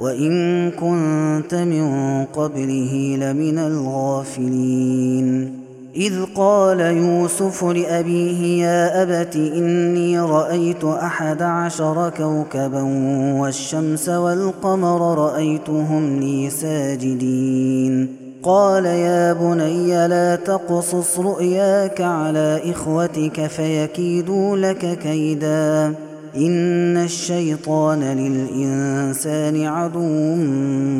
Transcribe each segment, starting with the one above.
وإن كنت من قبله لمن الغافلين. إذ قال يوسف لأبيه يا أبت إني رأيت أحد عشر كوكبا والشمس والقمر رأيتهم لي ساجدين. قال يا بني لا تقصص رؤياك على إخوتك فيكيدوا لك كيداً. إن الشيطان للإنسان عدو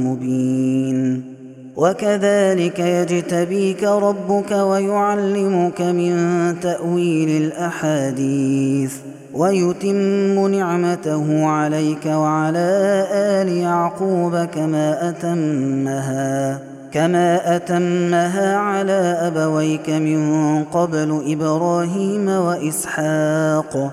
مبين. وكذلك يجتبيك ربك ويعلمك من تأويل الأحاديث ويتم نعمته عليك وعلى آل يعقوب كما أتمها كما أتمها على أبويك من قبل إبراهيم وإسحاق.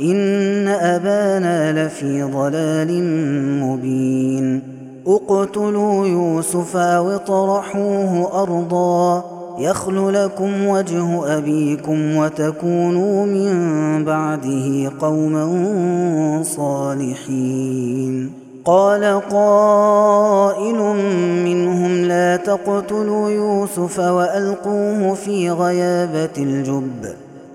إن أبانا لفي ضلال مبين. اقتلوا يوسف أو اطرحوه أرضا. يخل لكم وجه أبيكم وتكونوا من بعده قوما صالحين. قال قائل منهم لا تقتلوا يوسف وألقوه في غيابة الجب.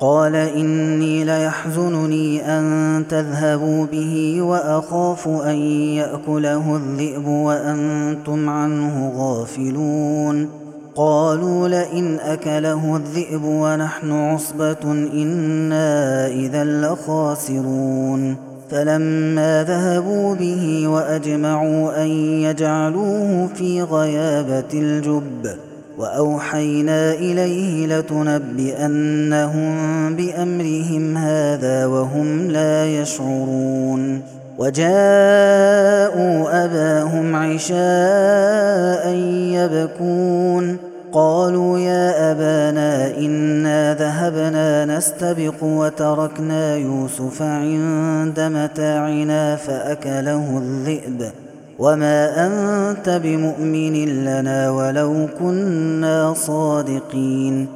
قال إني ليحزنني أن تذهبوا به وأخاف أن يأكله الذئب وأنتم عنه غافلون. قالوا لئن أكله الذئب ونحن عصبة إنا إذا لخاسرون. فلما ذهبوا به وأجمعوا أن يجعلوه في غيابة الجب وأوحينا إليه لتنبئنهم بأمرهم هذا وهم لا يشعرون. وجاءوا أباهم عشاء يبكون. قالوا يا أبانا إنا ذهبنا نستبق وتركنا يوسف عند متاعنا فأكله الذئب. وما أنت بمؤمن لنا ولو كنا صادقين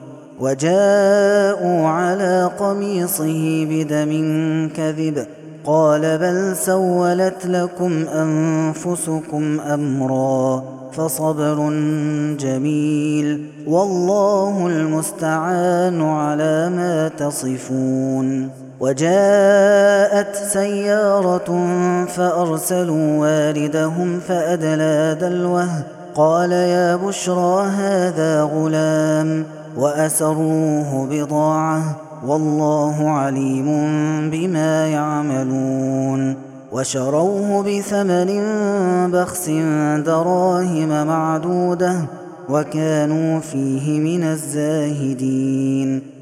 وجاءوا على قميصه بدم كذب قال بل سولت لكم أنفسكم أمرا فصبر جميل والله المستعان على ما تصفون وجاءت سيارة فأرسلوا والدهم فأدلى دلوه قال يا بشرى هذا غلام وأسروه بضاعة والله عليم بما يعملون وشروه بثمن بخس دراهم معدودة وكانوا فيه من الزاهدين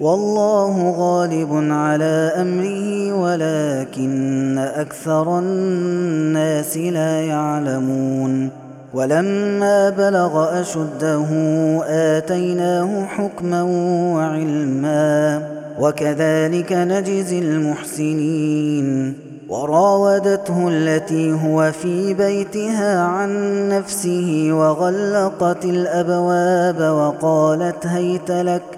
والله غالب على أمره ولكن أكثر الناس لا يعلمون. ولما بلغ أشده آتيناه حكما وعلما وكذلك نجزي المحسنين. وراودته التي هو في بيتها عن نفسه وغلقت الأبواب وقالت هيت لك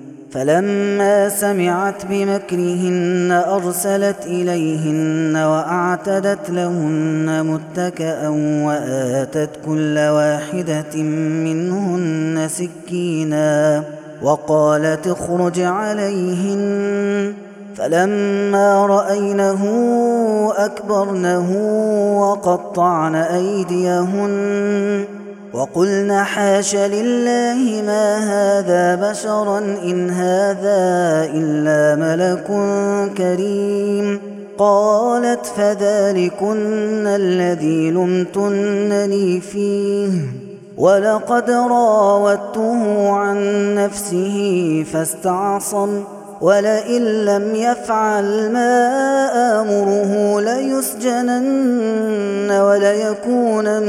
فلما سمعت بمكرهن أرسلت إليهن وأعتدت لهن متكأ وآتت كل واحدة منهن سكينا وقالت اخرج عليهن. فلما رأينه أكبرنه وقطعن أيديهن. وقلن حاش لله ما هذا بشرا إن هذا إلا ملك كريم. قالت فذلكن الذي لمتنني فيه. ولقد راودته عن نفسه فاستعصم. ولئن لم يفعل ما آمره ليسجنن وليكون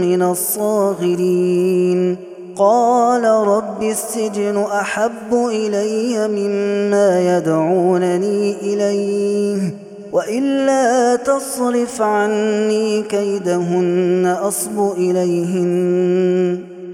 من الصاغرين. قال رب السجن أحب إلي مما يدعونني إليه وإلا تصرف عني كيدهن أصب إليهن.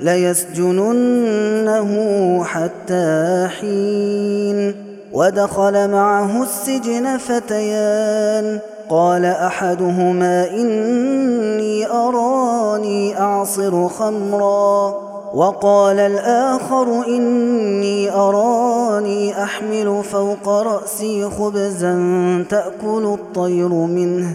ليسجننه حتى حين. ودخل معه السجن فتيان. قال أحدهما إني أراني أعصر خمرا. وقال الآخر إني أراني أحمل فوق رأسي خبزا تأكل الطير منه.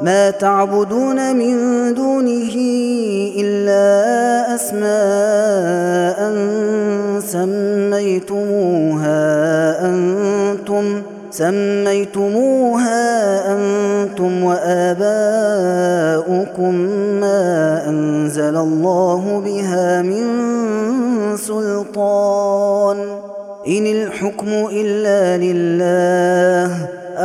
ما تعبدون من دونه إلا أسماء سميتموها أنتم سميتموها أنتم وآباؤكم ما أنزل الله بها من سلطان. إن الحكم إلا لله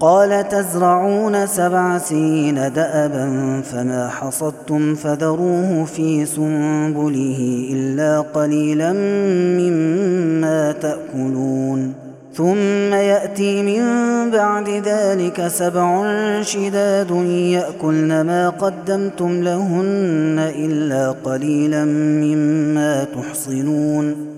قال تزرعون سبع سنين دأبا فما حصدتم فذروه في سنبله إلا قليلا مما تأكلون. ثم يأتي من بعد ذلك سبع شداد يأكلن ما قدمتم لهن إلا قليلا مما تحصنون.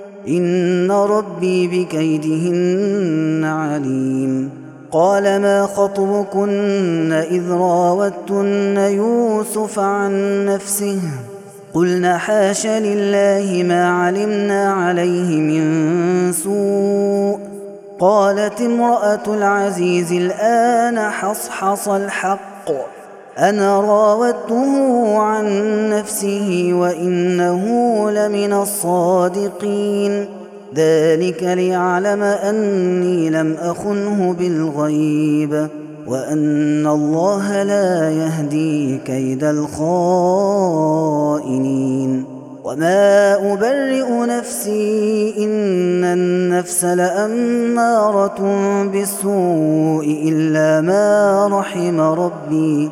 إن ربي بكيدهن عليم. قال ما خطبكن إذ راوتن يوسف عن نفسه؟ قلنا حاش لله ما علمنا عليه من سوء. قالت امرأة العزيز الآن حصحص الحق. أنا راودته عن نفسه وإنه لمن الصادقين. ذلك ليعلم أني لم أخنه بالغيب وأن الله لا يهدي كيد الخائنين. وما أبرئ نفسي إن النفس لأمارة بالسوء إلا ما رحم ربي.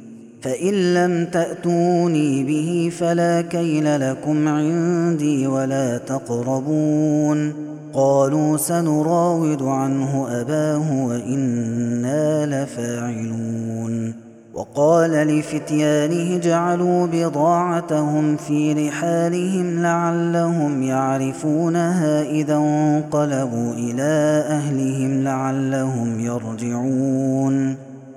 فإن لم تأتوني به فلا كيل لكم عندي ولا تقربون. قالوا سنراود عنه أباه وإنا لفاعلون. وقال لفتيانه اجعلوا بضاعتهم في رحالهم لعلهم يعرفونها إذا انقلبوا إلى أهلهم لعلهم يرجعون.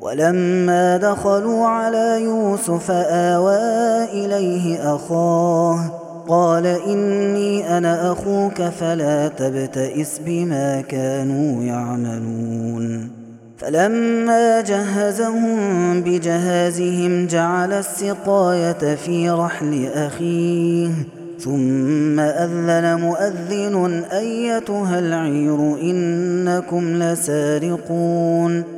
ولما دخلوا على يوسف آوى إليه أخاه قال إني أنا أخوك فلا تبتئس بما كانوا يعملون فلما جهزهم بجهازهم جعل السقاية في رحل أخيه ثم أذن مؤذن أيتها العير إنكم لسارقون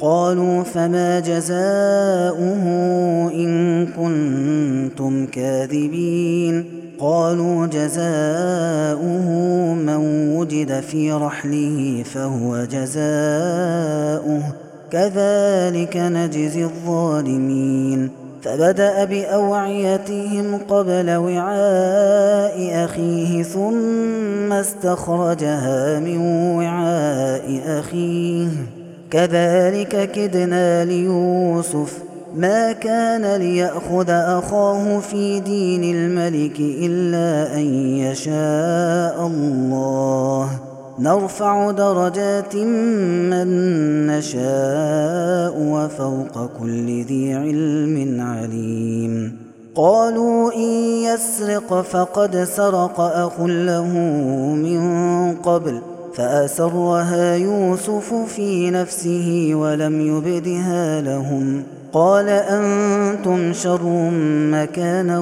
قالوا فما جزاؤه إن كنتم كاذبين قالوا جزاؤه من وجد في رحله فهو جزاؤه كذلك نجزي الظالمين فبدأ بأوعيتهم قبل وعاء أخيه ثم استخرجها من وعاء أخيه كذلك كدنا ليوسف. ما كان ليأخذ أخاه في دين الملك إلا أن يشاء الله. نرفع درجات من نشاء وفوق كل ذي علم عليم. قالوا إن يسرق فقد سرق أخ له من قبل. فأسرها يوسف في نفسه ولم يبدها لهم. قال أنتم شر مكانا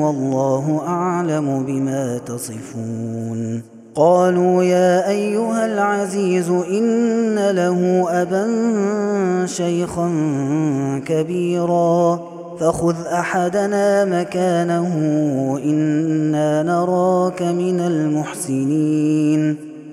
والله أعلم بما تصفون. قالوا يا أيها العزيز إن له أبا شيخا كبيرا فخذ أحدنا مكانه إنا نراك من المحسنين.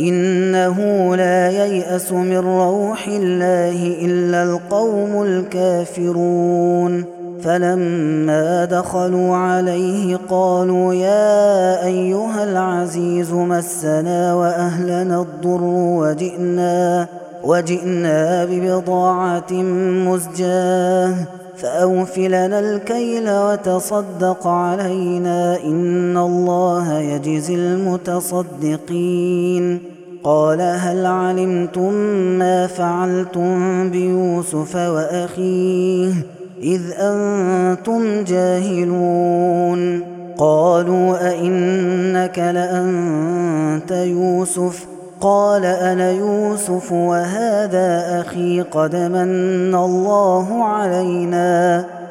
إنه لا ييأس من روح الله إلا القوم الكافرون. فلما دخلوا عليه قالوا يا أيها العزيز مسنا وأهلنا الضر وجئنا وجئنا ببضاعة مزجاة فأوفلنا الكيل وتصدق علينا إن الله يجزي المتصدقين. قال هل علمتم ما فعلتم بيوسف وأخيه إذ أنتم جاهلون؟ قالوا أئنك لأنت يوسف؟ قال أنا يوسف وهذا أخي قد من الله علينا.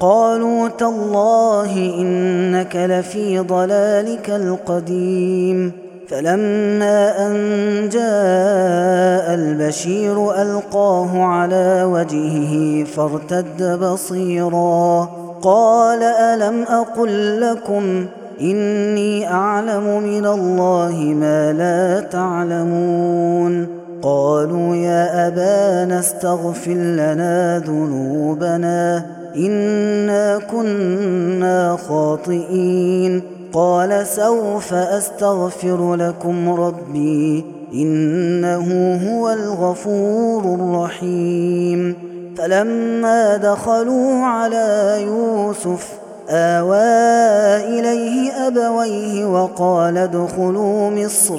قالوا تالله إنك لفي ضلالك القديم. فلما أن جاء البشير ألقاه على وجهه فارتد بصيرا. قال ألم أقل لكم إني أعلم من الله ما لا تعلمون. قالوا يا أبانا استغفر لنا ذنوبنا. إنا كنا خاطئين قال سوف أستغفر لكم ربي إنه هو الغفور الرحيم فلما دخلوا على يوسف آوى إليه أبويه وقال ادخلوا مصر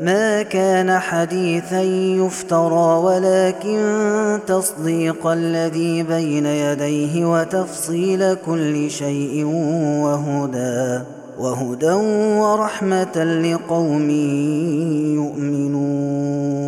ما كان حديثا يفترى ولكن تصديق الذي بين يديه وتفصيل كل شيء وهدى وهدى ورحمة لقوم يؤمنون.